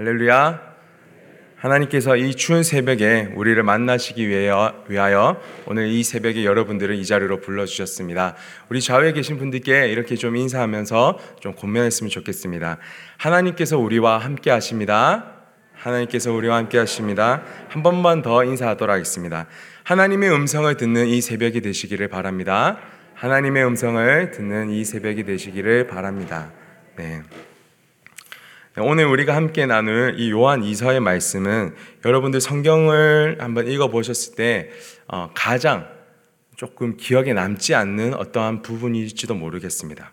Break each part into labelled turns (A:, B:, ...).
A: 할렐루야. 하나님께서 이 추운 새벽에 우리를 만나시기 위하여 오늘 이 새벽에 여러분들을 이 자리로 불러주셨습니다. 우리 좌우에 계신 분들께 이렇게 좀 인사하면서 좀 권면했으면 좋겠습니다. 하나님께서 우리와 함께 하십니다. 하나님께서 우리와 함께 하십니다. 한 번만 더 인사하도록 하겠습니다. 하나님의 음성을 듣는 이 새벽이 되시기를 바랍니다. 하나님의 음성을 듣는 이 새벽이 되시기를 바랍니다. 네. 오늘 우리가 함께 나눌 이 요한 이서의 말씀은 여러분들 성경을 한번 읽어 보셨을 때 어, 가장 조금 기억에 남지 않는 어떠한 부분일지도 모르겠습니다.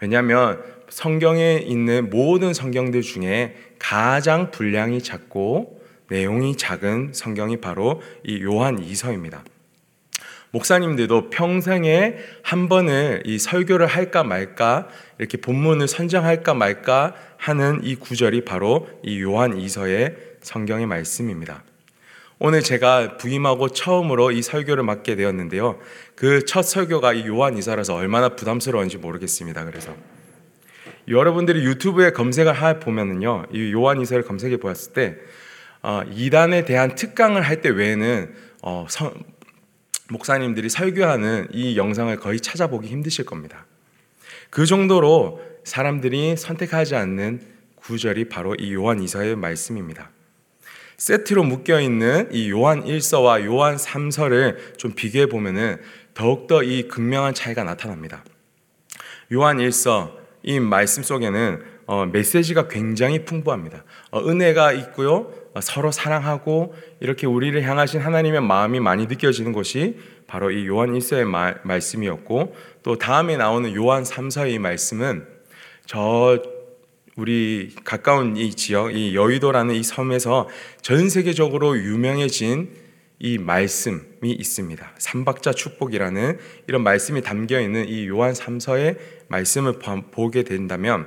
A: 왜냐하면 성경에 있는 모든 성경들 중에 가장 분량이 작고 내용이 작은 성경이 바로 이 요한 이서입니다. 목사님들도 평생에 한 번을 이 설교를 할까 말까 이렇게 본문을 선정할까 말까 하는 이 구절이 바로 이 요한 이서의 성경의 말씀입니다. 오늘 제가 부임하고 처음으로 이 설교를 맡게 되었는데요. 그 첫 설교가 이 요한 이서라서 얼마나 부담스러운지 모르겠습니다. 그래서 여러분들이 유튜브에 검색을 해 보면은요, 이 요한 이서를 검색해 보았을 때 어, 이단에 대한 특강을 할 때 외에는 어, 성, 목사님들이 설교하는 이 영상을 거의 찾아보기 힘드실 겁니다. 그 정도로 사람들이 선택하지 않는 구절이 바로 이 요한 이서의 말씀입니다. 세트로 묶여 있는 이 요한 1서와 요한 3서를 좀 비교해 보면은 더욱더 이 극명한 차이가 나타납니다. 요한 1서 이 말씀 속에는 어, 메시지가 굉장히 풍부합니다. 어, 은혜가 있고요. 어, 서로 사랑하고 이렇게 우리를 향하신 하나님의 마음이 많이 느껴지는 것이 바로 이 요한 1서의 말, 말씀이었고 또 다음에 나오는 요한 3서의 말씀은 저 우리 가까운 이 지역 이 여의도라는 이 섬에서 전 세계적으로 유명해진 이 말씀이 있습니다. 삼박자 축복이라는 이런 말씀이 담겨 있는 이 요한 3서의 말씀을 보게 된다면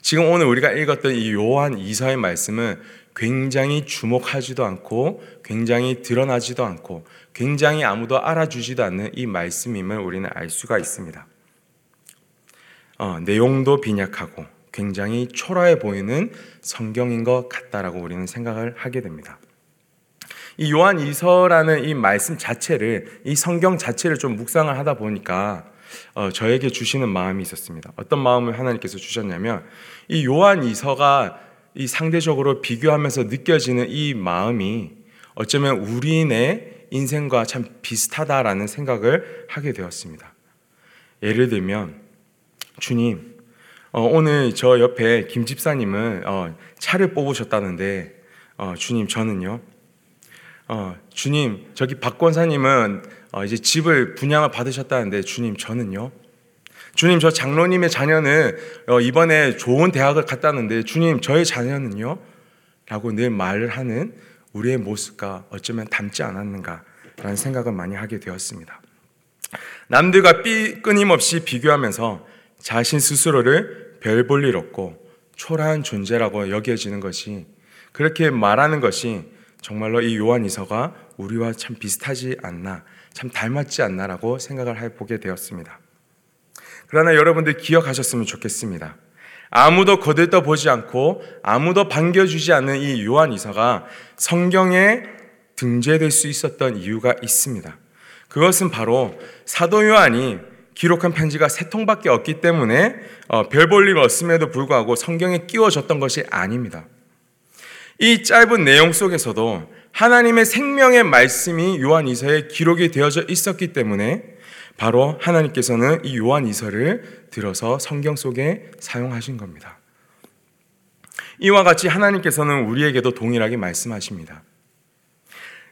A: 지금 오늘 우리가 읽었던 이 요한 2서의 말씀은 굉장히 주목하지도 않고 굉장히 드러나지도 않고 굉장히 아무도 알아주지도 않는 이 말씀임을 우리는 알 수가 있습니다. 어, 내용도 빈약하고 굉장히 초라해 보이는 성경인 것 같다라고 우리는 생각을 하게 됩니다. 이 요한 이서라는 이 말씀 자체를 이 성경 자체를 좀 묵상을 하다 보니까 어, 저에게 주시는 마음이 있었습니다. 어떤 마음을 하나님께서 주셨냐면 이 요한 이서가 이 상대적으로 비교하면서 느껴지는 이 마음이 어쩌면 우리의 인생과 참 비슷하다라는 생각을 하게 되었습니다. 예를 들면 주님 어, 오늘 저 옆에 김 집사님은 어, 차를 뽑으셨다는데 어, 주님 저는요. 어, 주님 저기 박 권사님은 어, 이제 집을 분양을 받으셨다는데 주님 저는요. 주님 저 장로님의 자녀는 어, 이번에 좋은 대학을 갔다는데 주님 저의 자녀는요? 라고 늘 말을 하는 우리의 모습과 어쩌면 닮지 않았는가라는 생각을 많이 하게 되었습니다. 남들과 삐 끊임없이 비교하면서 자신 스스로를 별 볼 일 없고 초라한 존재라고 여겨지는 것이 그렇게 말하는 것이 정말로 이 요한 이서가 우리와 참 비슷하지 않나, 참 닮았지 않나라고 생각을 해보게 되었습니다. 그러나 여러분들 기억하셨으면 좋겠습니다. 아무도 거들떠 보지 않고 아무도 반겨주지 않는 이 요한 이서가 성경에 등재될 수 있었던 이유가 있습니다. 그것은 바로 사도 요한이 기록한 편지가 세 통밖에 없기 때문에 어, 별볼 일 없음에도 불구하고 성경에 끼워졌던 것이 아닙니다. 이 짧은 내용 속에서도 하나님의 생명의 말씀이 요한 이서에 기록이 되어져 있었기 때문에 바로 하나님께서는 이 요한 이서를 들어서 성경 속에 사용하신 겁니다. 이와 같이 하나님께서는 우리에게도 동일하게 말씀하십니다.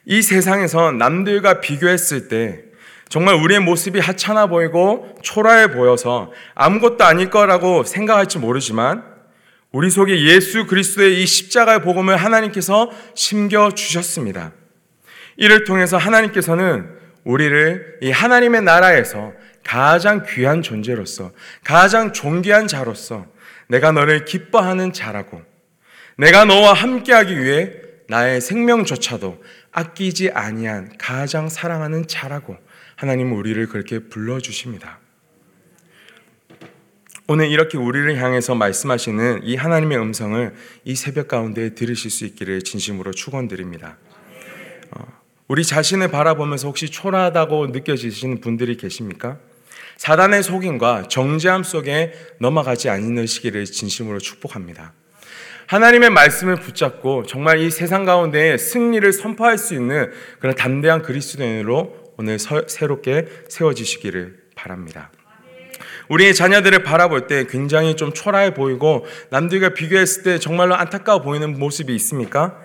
A: 이 세상에서 남들과 비교했을 때 정말 우리의 모습이 하찮아 보이고 초라해 보여서 아무것도 아닐 거라고 생각할지 모르지만 우리 속에 예수 그리스도의 이 십자가의 복음을 하나님께서 심겨 주셨습니다. 이를 통해서 하나님께서는 우리를 이 하나님의 나라에서 가장 귀한 존재로서, 가장 존귀한 자로서 내가 너를 기뻐하는 자라고, 내가 너와 함께하기 위해 나의 생명조차도 아끼지 아니한 가장 사랑하는 자라고 하나님은 우리를 그렇게 불러주십니다. 오늘 이렇게 우리를 향해서 말씀하시는 이 하나님의 음성을 이 새벽 가운데 들으실 수 있기를 진심으로 축원드립니다. 어, 우리 자신을 바라보면서 혹시 초라하다고 느껴지시는 분들이 계십니까? 사단의 속임과 정죄함 속에 넘어가지 않으시기를 진심으로 축복합니다. 하나님의 말씀을 붙잡고 정말 이 세상 가운데 승리를 선포할 수 있는 그런 담대한 그리스도인으로 오늘 새롭게 세워지시기를 바랍니다. 우리의 자녀들을 바라볼 때 굉장히 좀 초라해 보이고 남들과 비교했을 때 정말로 안타까워 보이는 모습이 있습니까?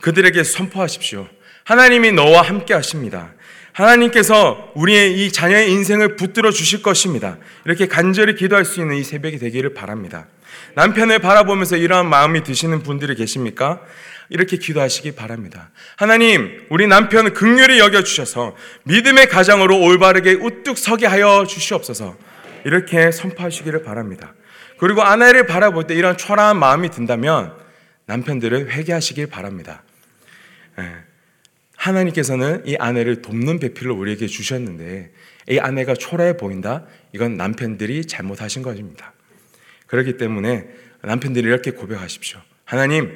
A: 그들에게 선포하십시오. 하나님이 너와 함께 하십니다. 하나님께서 우리의 이 자녀의 인생을 붙들어 주실 것입니다. 이렇게 간절히 기도할 수 있는 이 새벽이 되기를 바랍니다. 남편을 바라보면서 이러한 마음이 드시는 분들이 계십니까? 이렇게 기도하시기 바랍니다. 하나님, 우리 남편을 극률히 여겨 주셔서 믿음의 가장으로 올바르게 우뚝 서게 하여 주시옵소서. 이렇게 선포하시기를 바랍니다. 그리고 아내를 바라볼 때 이런 초라한 마음이 든다면 남편들을 회개하시길 바랍니다. 예. 하나님께서는 이 아내를 돕는 배필을 우리에게 주셨는데 이 아내가 초라해 보인다? 이건 남편들이 잘못하신 것입니다. 그렇기 때문에 남편들이 이렇게 고백하십시오. 하나님,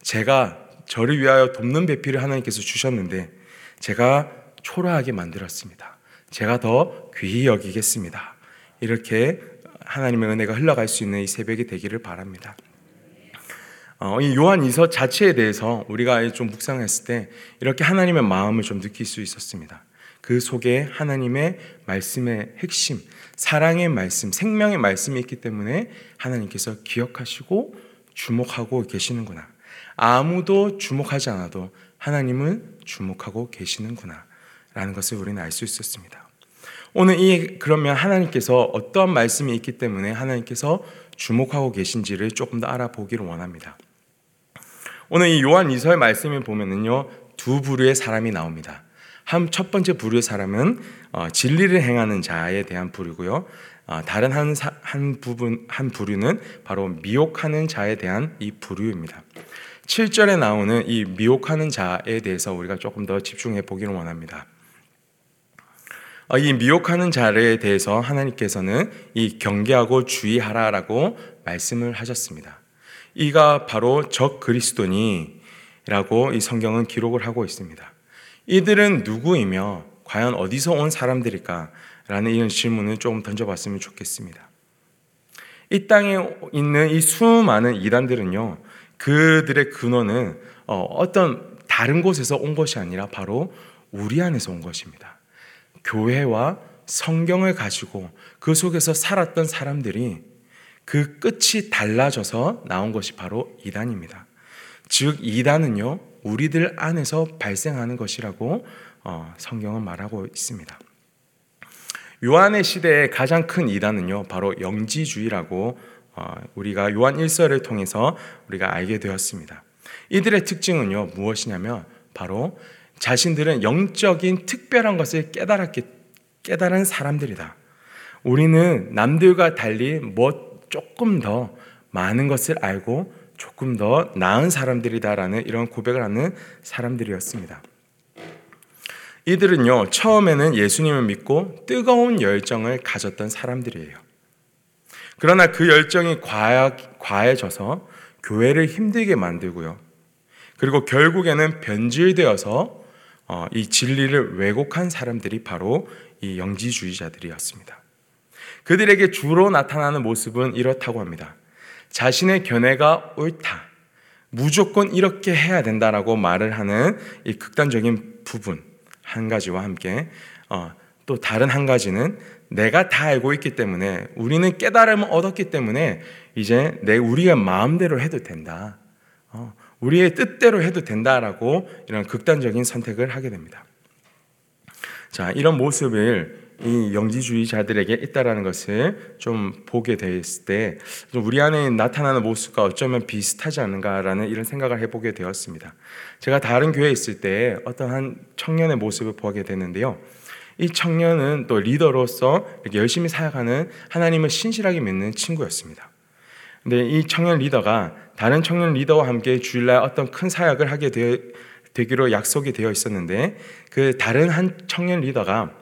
A: 제가 저를 위하여 돕는 배필을 하나님께서 주셨는데 제가 초라하게 만들었습니다. 제가 더 귀히 여기겠습니다. 이렇게 하나님의 은혜가 흘러갈 수 있는 이 새벽이 되기를 바랍니다. 어, 이 요한 이서 자체에 대해서 우리가 좀 묵상했을 때 이렇게 하나님의 마음을 좀 느낄 수 있었습니다. 그 속에 하나님의 말씀의 핵심, 사랑의 말씀, 생명의 말씀이 있기 때문에 하나님께서 기억하시고 주목하고 계시는구나. 아무도 주목하지 않아도 하나님은 주목하고 계시는구나. 라는 것을 우리는 알 수 있었습니다. 오늘 이 그러면 하나님께서 어떠한 말씀이 있기 때문에 하나님께서 주목하고 계신지를 조금 더 알아보기를 원합니다. 오늘 이 요한 이서의 말씀을 보면은요 두 부류의 사람이 나옵니다. 한 첫 번째 부류의 사람은 어, 진리를 행하는 자에 대한 부류고요. 어, 다른 한, 한 부분 한 부류는 바로 미혹하는 자에 대한 이 부류입니다. 7절에 나오는 이 미혹하는 자에 대해서 우리가 조금 더 집중해 보기를 원합니다. 어, 이 미혹하는 자에 대해서 하나님께서는 이 경계하고 주의하라라고 말씀을 하셨습니다. 이가 바로 적 그리스도니라고 이 성경은 기록을 하고 있습니다. 이들은 누구이며 과연 어디서 온 사람들일까? 라는 이런 질문을 조금 던져봤으면 좋겠습니다. 이 땅에 있는 이 수많은 이단들은요, 그들의 근원은 어, 어떤 다른 곳에서 온 것이 아니라 바로 우리 안에서 온 것입니다. 교회와 성경을 가지고 그 속에서 살았던 사람들이 그 끝이 달라져서 나온 것이 바로 이단입니다. 즉 이단은요 우리들 안에서 발생하는 것이라고 어, 성경은 말하고 있습니다. 요한의 시대의 가장 큰 이단은요 바로 영지주의라고 어, 우리가 요한 1서를 통해서 우리가 알게 되었습니다. 이들의 특징은요 무엇이냐면 바로 자신들은 영적인 특별한 것을 깨달았기 깨달은 사람들이다. 우리는 남들과 달리 뭐 조금 더 많은 것을 알고 조금 더 나은 사람들이다라는 이런 고백을 하는 사람들이었습니다. 이들은요, 처음에는 예수님을 믿고 뜨거운 열정을 가졌던 사람들이에요. 그러나 그 열정이 과해 져서 교회를 힘들게 만들고요. 그리고 결국에는 변질되어서 어, 이 진리를 왜곡한 사람들이 바로 이 영지주의자들이었습니다. 그들에게 주로 나타나는 모습은 이렇다고 합니다. 자신의 견해가 옳다. 무조건 이렇게 해야 된다라고 말을 하는 이 극단적인 부분 한 가지와 함께 어, 또 다른 한 가지는 내가 다 알고 있기 때문에 우리는 깨달음을 얻었기 때문에 이제 내 우리의 마음대로 해도 된다. 어, 우리의 뜻대로 해도 된다라고 이런 극단적인 선택을 하게 됩니다. 자, 이런 모습을 이 영지주의자들에게 있다라는 것을 좀 보게 됐을 때 우리 안에 나타나는 모습과 어쩌면 비슷하지 않은가라는 이런 생각을 해보게 되었습니다. 제가 다른 교회에 있을 때 어떤 한 청년의 모습을 보게 됐는데요. 이 청년은 또 리더로서 열심히 사역하는 하나님을 신실하게 믿는 친구였습니다. 근데 이 청년 리더가 다른 청년 리더와 함께 주일날 어떤 큰 사역을 하게 되기로 약속이 되어 있었는데 그 다른 한 청년 리더가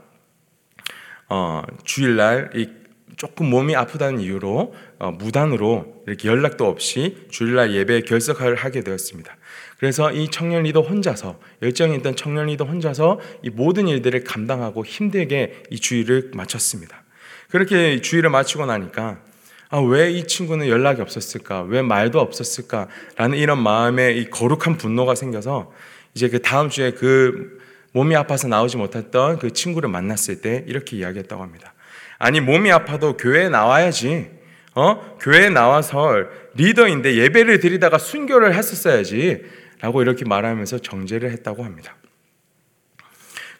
A: 어, 주일날 이 조금 몸이 아프다는 이유로 어, 무단으로 이렇게 연락도 없이 주일날 예배 결석을 하게 되었습니다. 그래서 이 청년 리더 혼자서 열정이 있던 청년 리더 혼자서 이 모든 일들을 감당하고 힘들게 이 주일을 마쳤습니다. 그렇게 주일을 마치고 나니까 아, 왜 이 친구는 연락이 없었을까? 왜 말도 없었을까? 라는 이런 마음에 이 거룩한 분노가 생겨서 이제 그 다음 주에 그 몸이 아파서 나오지 못했던 그 친구를 만났을 때 이렇게 이야기했다고 합니다. 아니, 몸이 아파도 교회에 나와야지. 어? 교회에 나와서 리더인데 예배를 드리다가 순교를 했었어야지. 라고 이렇게 말하면서 정죄를 했다고 합니다.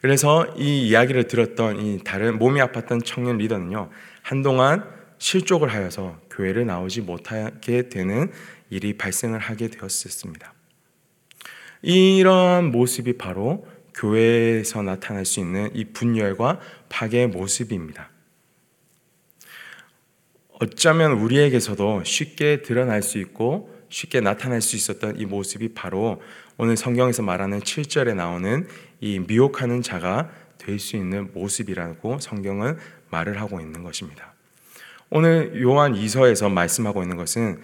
A: 그래서 이 이야기를 들었던 이 다른 몸이 아팠던 청년 리더는요, 한동안 실족을 하여서 교회를 나오지 못하게 되는 일이 발생을 하게 되었습니다. 이러한 모습이 바로 교회에서 나타날 수 있는 이 분열과 파괴의 모습입니다. 어쩌면 우리에게서도 쉽게 드러날 수 있고 쉽게 나타날 수 있었던 이 모습이 바로 오늘 성경에서 말하는 7절에 나오는 이 미혹하는 자가 될 수 있는 모습이라고 성경은 말을 하고 있는 것입니다. 오늘 요한 2서에서 말씀하고 있는 것은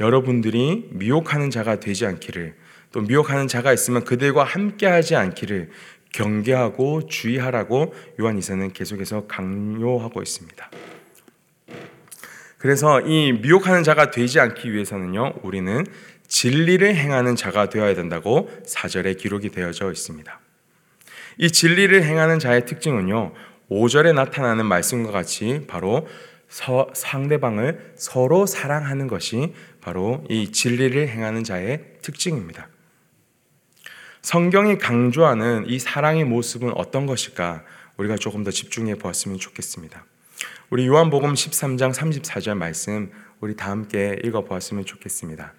A: 여러분들이 미혹하는 자가 되지 않기를 또 미혹하는 자가 있으면 그들과 함께하지 않기를 경계하고 주의하라고 요한 2서는 계속해서 강요하고 있습니다. 그래서 이 미혹하는 자가 되지 않기 위해서는요, 우리는 진리를 행하는 자가 되어야 된다고 사절에 기록이 되어져 있습니다. 이 진리를 행하는 자의 특징은요, 5절에 나타나는 말씀과 같이 바로 서, 상대방을 서로 사랑하는 것이 바로 이 진리를 행하는 자의 특징입니다. 성경이 강조하는 이 사랑의 모습은 어떤 것일까? 우리가 조금 더 집중해 보았으면 좋겠습니다. 우리 요한복음 13장 34절 말씀 우리 다 함께 읽어 보았으면 좋겠습니다.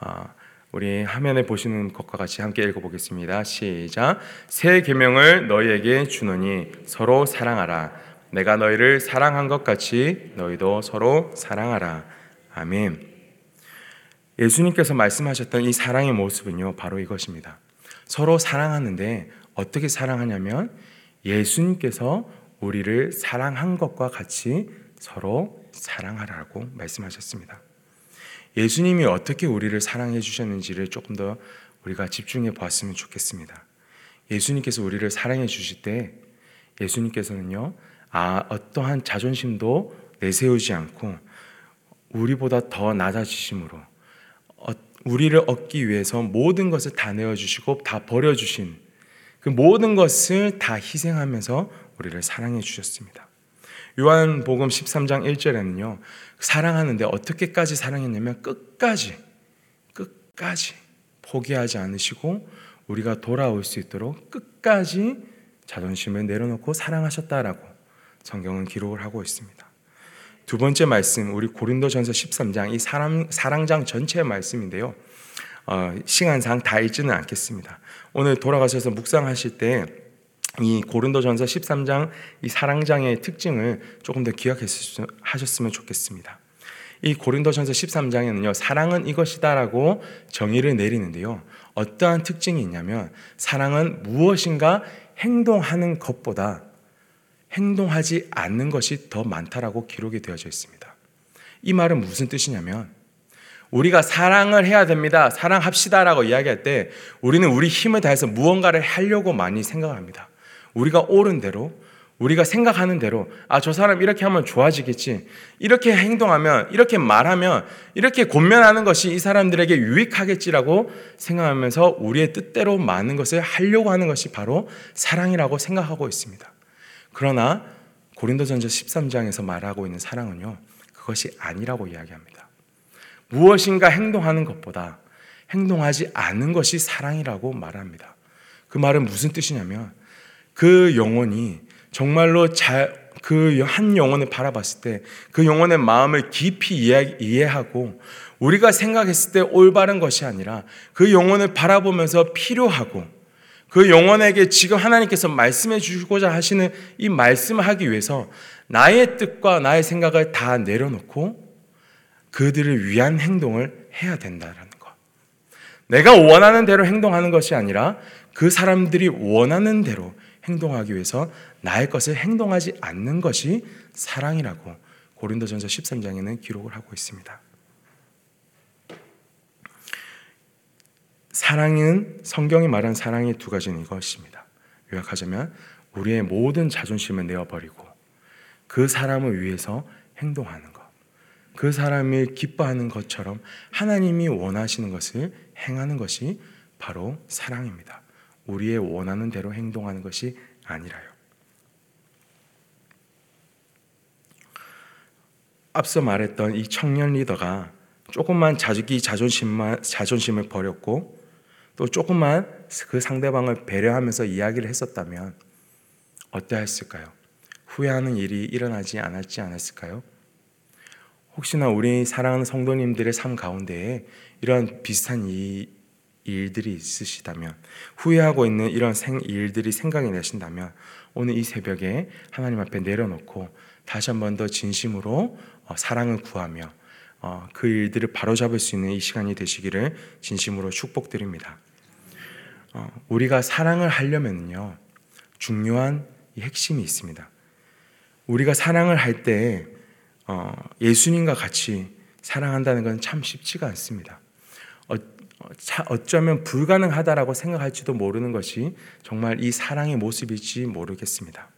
A: 어, 우리 화면에 보시는 것과 같이 함께 읽어 보겠습니다. 시작. 새 계명을 너희에게 주노니 서로 사랑하라. 내가 너희를 사랑한 것 같이 너희도 서로 사랑하라. 아멘. 예수님께서 말씀하셨던 이 사랑의 모습은요, 바로 이것입니다. 서로 사랑하는데 어떻게 사랑하냐면 예수님께서 우리를 사랑한 것과 같이 서로 사랑하라고 말씀하셨습니다. 예수님이 어떻게 우리를 사랑해 주셨는지를 조금 더 우리가 집중해 보았으면 좋겠습니다. 예수님께서 우리를 사랑해 주실 때 예수님께서는요, 아, 어떠한 자존심도 내세우지 않고 우리보다 더 낮아지심으로 어, 우리를 얻기 위해서 모든 것을 다 내어주시고 다 버려주신 그 모든 것을 다 희생하면서 우리를 사랑해 주셨습니다. 요한복음 13장 1절에는요. 사랑하는데 어떻게까지 사랑했냐면 끝까지 끝까지 포기하지 않으시고 우리가 돌아올 수 있도록 끝까지 자존심을 내려놓고 사랑하셨다라고 성경은 기록을 하고 있습니다. 두 번째 말씀 우리 고린도전서 13장 이 사랑 사랑장 전체의 말씀인데요. 어, 시간상 다 읽지는 않겠습니다. 오늘 돌아가셔서 묵상하실 때 이 고린도전서 13장 이 사랑장의 특징을 조금 더 기억하셨으면 좋겠습니다. 이 고린도전서 13장에는요. 사랑은 이것이다라고 정의를 내리는데요. 어떠한 특징이 있냐면 사랑은 무엇인가 행동하는 것보다 행동하지 않는 것이 더 많다라고 기록이 되어져 있습니다. 이 말은 무슨 뜻이냐면 우리가 사랑을 해야 됩니다. 사랑합시다라고 이야기할 때 우리는 우리 힘을 다해서 무언가를 하려고 많이 생각합니다. 우리가 옳은 대로 우리가 생각하는 대로 아 저 사람 이렇게 하면 좋아지겠지 이렇게 행동하면 이렇게 말하면 이렇게 권면하는 것이 이 사람들에게 유익하겠지라고 생각하면서 우리의 뜻대로 많은 것을 하려고 하는 것이 바로 사랑이라고 생각하고 있습니다. 그러나 고린도전서 13장에서 말하고 있는 사랑은요 그것이 아니라고 이야기합니다. 무엇인가 행동하는 것보다 행동하지 않은 것이 사랑이라고 말합니다. 그 말은 무슨 뜻이냐면 그 영혼이 정말로 그한 영혼을 바라봤을 때 그 영혼의 마음을 깊이 이해하고 우리가 생각했을 때 올바른 것이 아니라 그 영혼을 바라보면서 필요하고 그 영혼에게 지금 하나님께서 말씀해 주시고자 하시는 이 말씀을 하기 위해서 나의 뜻과 나의 생각을 다 내려놓고 그들을 위한 행동을 해야 된다라는 것. 내가 원하는 대로 행동하는 것이 아니라 그 사람들이 원하는 대로 행동하기 위해서 나의 것을 행동하지 않는 것이 사랑이라고 고린도전서 13장에는 기록을 하고 있습니다. 사랑은 성경이 말한 사랑의 두 가지는 이것입니다. 요약하자면 우리의 모든 자존심을 내어버리고 그 사람을 위해서 행동하는 것. 그 사람을 기뻐하는 것처럼 하나님이 원하시는 것을 행하는 것이 바로 사랑입니다. 우리의 원하는 대로 행동하는 것이 아니라요. 앞서 말했던 이 청년 리더가 조금만 자기 자존심만 자존심을 버렸고 또 조금만 그 상대방을 배려하면서 이야기를 했었다면 어떠했을까요? 후회하는 일이 일어나지 않았지 않았을까요? 혹시나 우리 사랑하는 성도님들의 삶 가운데에 이런 비슷한 이 일들이 있으시다면 후회하고 있는 이런 생, 일들이 생각이 나신다면 오늘 이 새벽에 하나님 앞에 내려놓고 다시 한 번 더 진심으로 어, 사랑을 구하며 어, 그 일들을 바로잡을 수 있는 이 시간이 되시기를 진심으로 축복드립니다. 어, 우리가 사랑을 하려면요 중요한 핵심이 있습니다. 우리가 사랑을 할때 어, 예수님과 같이 사랑한다는 건 참 쉽지가 않습니다. 어, 차, 어쩌면 불가능하다라고 생각할지도 모르는 것이 정말 이 사랑의 모습일지 모르겠습니다.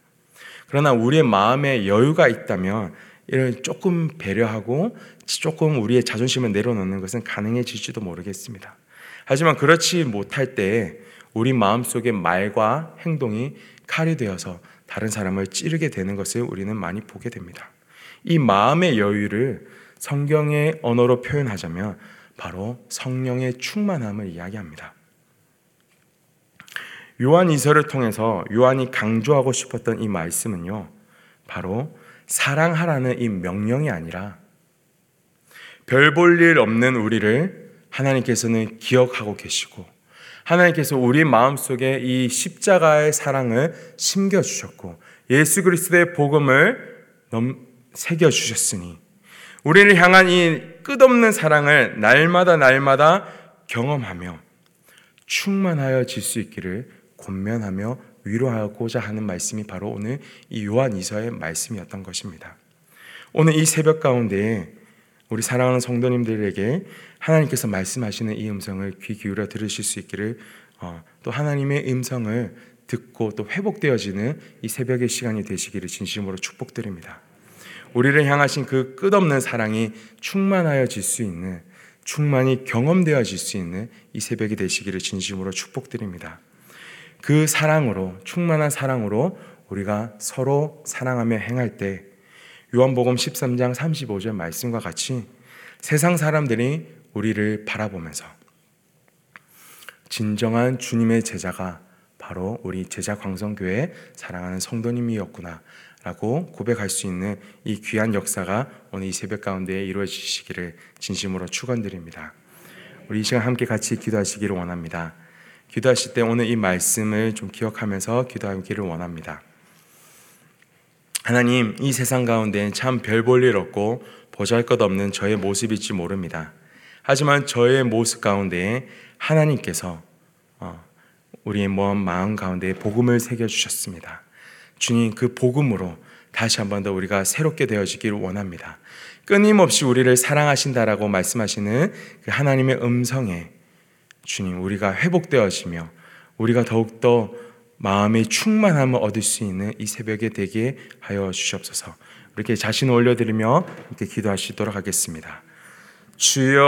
A: 그러나 우리의 마음에 여유가 있다면 이런 조금 배려하고 조금 우리의 자존심을 내려놓는 것은 가능해질지도 모르겠습니다. 하지만 그렇지 못할 때 우리 마음속의 말과 행동이 칼이 되어서 다른 사람을 찌르게 되는 것을 우리는 많이 보게 됩니다. 이 마음의 여유를 성경의 언어로 표현하자면 바로 성령의 충만함을 이야기합니다. 요한 이서를 통해서 요한이 강조하고 싶었던 이 말씀은요, 바로 사랑하라는 이 명령이 아니라 별 볼 일 없는 우리를 하나님께서는 기억하고 계시고 하나님께서 우리 마음속에 이 십자가의 사랑을 심겨 주셨고 예수 그리스도의 복음을 새겨 주셨으니 우리를 향한 이 끝없는 사랑을 날마다 날마다 경험하며 충만하여 질 수 있기를 권면하며 위로하고자 하는 말씀이 바로 오늘 이 요한 이서의 말씀이었던 것입니다. 오늘 이 새벽 가운데 우리 사랑하는 성도님들에게 하나님께서 말씀하시는 이 음성을 귀 기울여 들으실 수 있기를 어, 또 하나님의 음성을 듣고 또 회복되어지는 이 새벽의 시간이 되시기를 진심으로 축복드립니다. 우리를 향하신 그 끝없는 사랑이 충만하여질 수 있는 충만히 경험되어질 수 있는 이 새벽이 되시기를 진심으로 축복드립니다. 그 사랑으로 충만한 사랑으로 우리가 서로 사랑하며 행할 때 요한복음 13장 35절 말씀과 같이 세상 사람들이 우리를 바라보면서 진정한 주님의 제자가 바로 우리 제자 광성교회 사랑하는 성도님이었구나 라고 고백할 수 있는 이 귀한 역사가 오늘 이 새벽 가운데 이루어지시기를 진심으로 축원드립니다. 우리 이 시간 함께 같이 기도하시기를 원합니다. 기도하실 때 오늘 이 말씀을 좀 기억하면서 기도하기를 원합니다. 하나님, 이 세상 가운데 참 별 볼 일 없고 보잘 것 없는 저의 모습일지 모릅니다. 하지만 저의 모습 가운데 하나님께서 어, 우리의 먼 마음 가운데 복음을 새겨 주셨습니다. 주님 그 복음으로 다시 한 번 더 우리가 새롭게 되어지기를 원합니다. 끊임없이 우리를 사랑하신다라고 말씀하시는 그 하나님의 음성에 주님 우리가 회복되어지며 우리가 더욱더 마음의 충만함을 얻을 수 있는 이 새벽에 되게 하여 주시옵소서. 이렇게 자신을 올려드리며 이렇게 기도하시도록 하겠습니다. 주여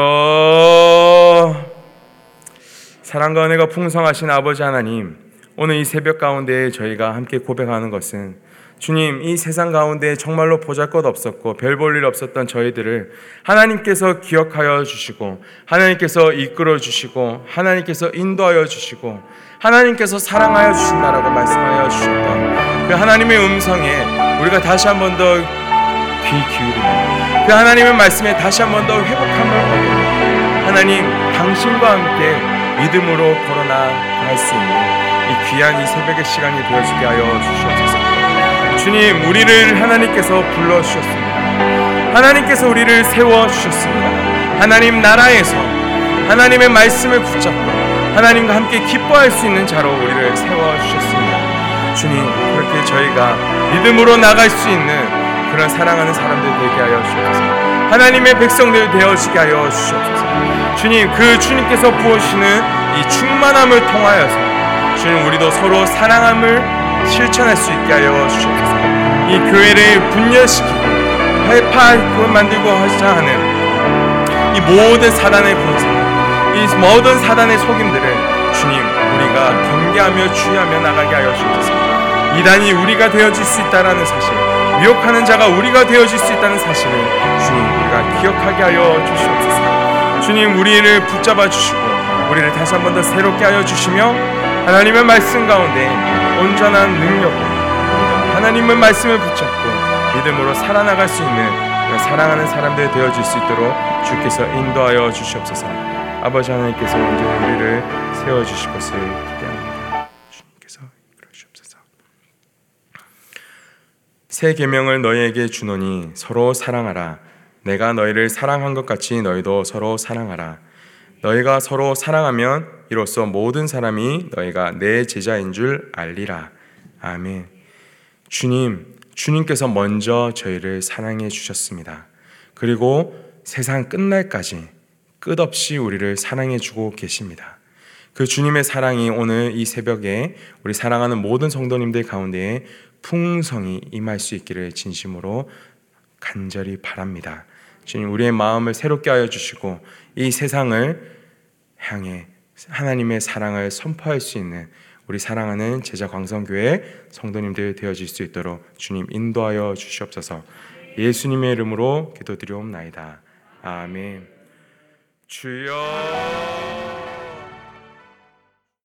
A: 사랑과 은혜가 풍성하신 아버지 하나님 오늘 이 새벽 가운데 저희가 함께 고백하는 것은 주님, 이 세상 가운데 정말로 보잘 것 없었고 별 볼 일 없었던 저희들을 하나님께서 기억하여 주시고 하나님께서 이끌어 주시고 하나님께서 인도하여 주시고 하나님께서 사랑하여 주신다라고 말씀하여 주셨던 그 하나님의 음성에 우리가 다시 한 번 더 귀 기울이며 그 하나님의 말씀에 다시 한 번 더 회복함을 얻고 하나님 당신과 함께 믿음으로 걸어나갈 수 있는 이 귀한 이 새벽의 시간이 되어지게 하여 주시옵소서. 주님, 우리를 하나님께서 불러 주셨습니다. 하나님께서 우리를 세워 주셨습니다. 하나님 나라에서 하나님의 말씀을 붙잡고 하나님과 함께 기뻐할 수 있는 자로 우리를 세워 주셨습니다. 주님, 그렇게 저희가 믿음으로 나갈 수 있는 그런 사랑하는 사람들 되게 하여 주옵소서. 하나님의 백성들 되어지게 하여 주시옵소서. 주님 그 주님께서 부으시는 이 충만함을 통하여서 주님 우리도 서로 사랑함을 실천할 수 있게 하여 주옵소서. 이 교회를 분열시키고 회파하고 만들고 하자 하는 이 모든 사단의 공세, 이 모든 사단의 속임들을 주님 우리가 경계하며 주의하며 나가게 하여 주옵소서. 이단이 우리가 되어질 수 있다라는 사실, 미혹하는 자가 우리가 되어질 수 있다는 사실을 주님 우리가 기억하게 하여 주시옵소서. 주님 우리를 붙잡아 주시고 우리를 다시 한 번 더 새롭게 하여 주시며 하나님의 말씀 가운데 온전한 능력으로 하나님의 말씀을 붙잡고 믿음으로 살아나갈 수 있는 사랑하는 사람들 되어질 수 있도록 주께서 인도하여 주시옵소서. 아버지 하나님께서 언제 우리를 세워 주실 것을 기대합니다. 주님께서 이끌어 주옵소서. 새 계명을 너희에게 주노니 서로 사랑하라. 내가 너희를 사랑한 것 같이 너희도 서로 사랑하라. 너희가 서로 사랑하면 이로써 모든 사람이 너희가 내 제자인 줄 알리라. 아멘. 주님, 주님께서 먼저 저희를 사랑해 주셨습니다. 그리고 세상 끝날까지 끝없이 우리를 사랑해 주고 계십니다. 그 주님의 사랑이 오늘 이 새벽에 우리 사랑하는 모든 성도님들 가운데에 풍성히 임할 수 있기를 진심으로 간절히 바랍니다. 주님, 우리의 마음을 새롭게 하여 주시고 이 세상을 향해 하나님의 사랑을 선포할 수 있는 우리 사랑하는 제자 광성교회 성도님들 되어질 수 있도록 주님 인도하여 주시옵소서. 예수님의 이름으로 기도드리옵나이다. 아멘. 주여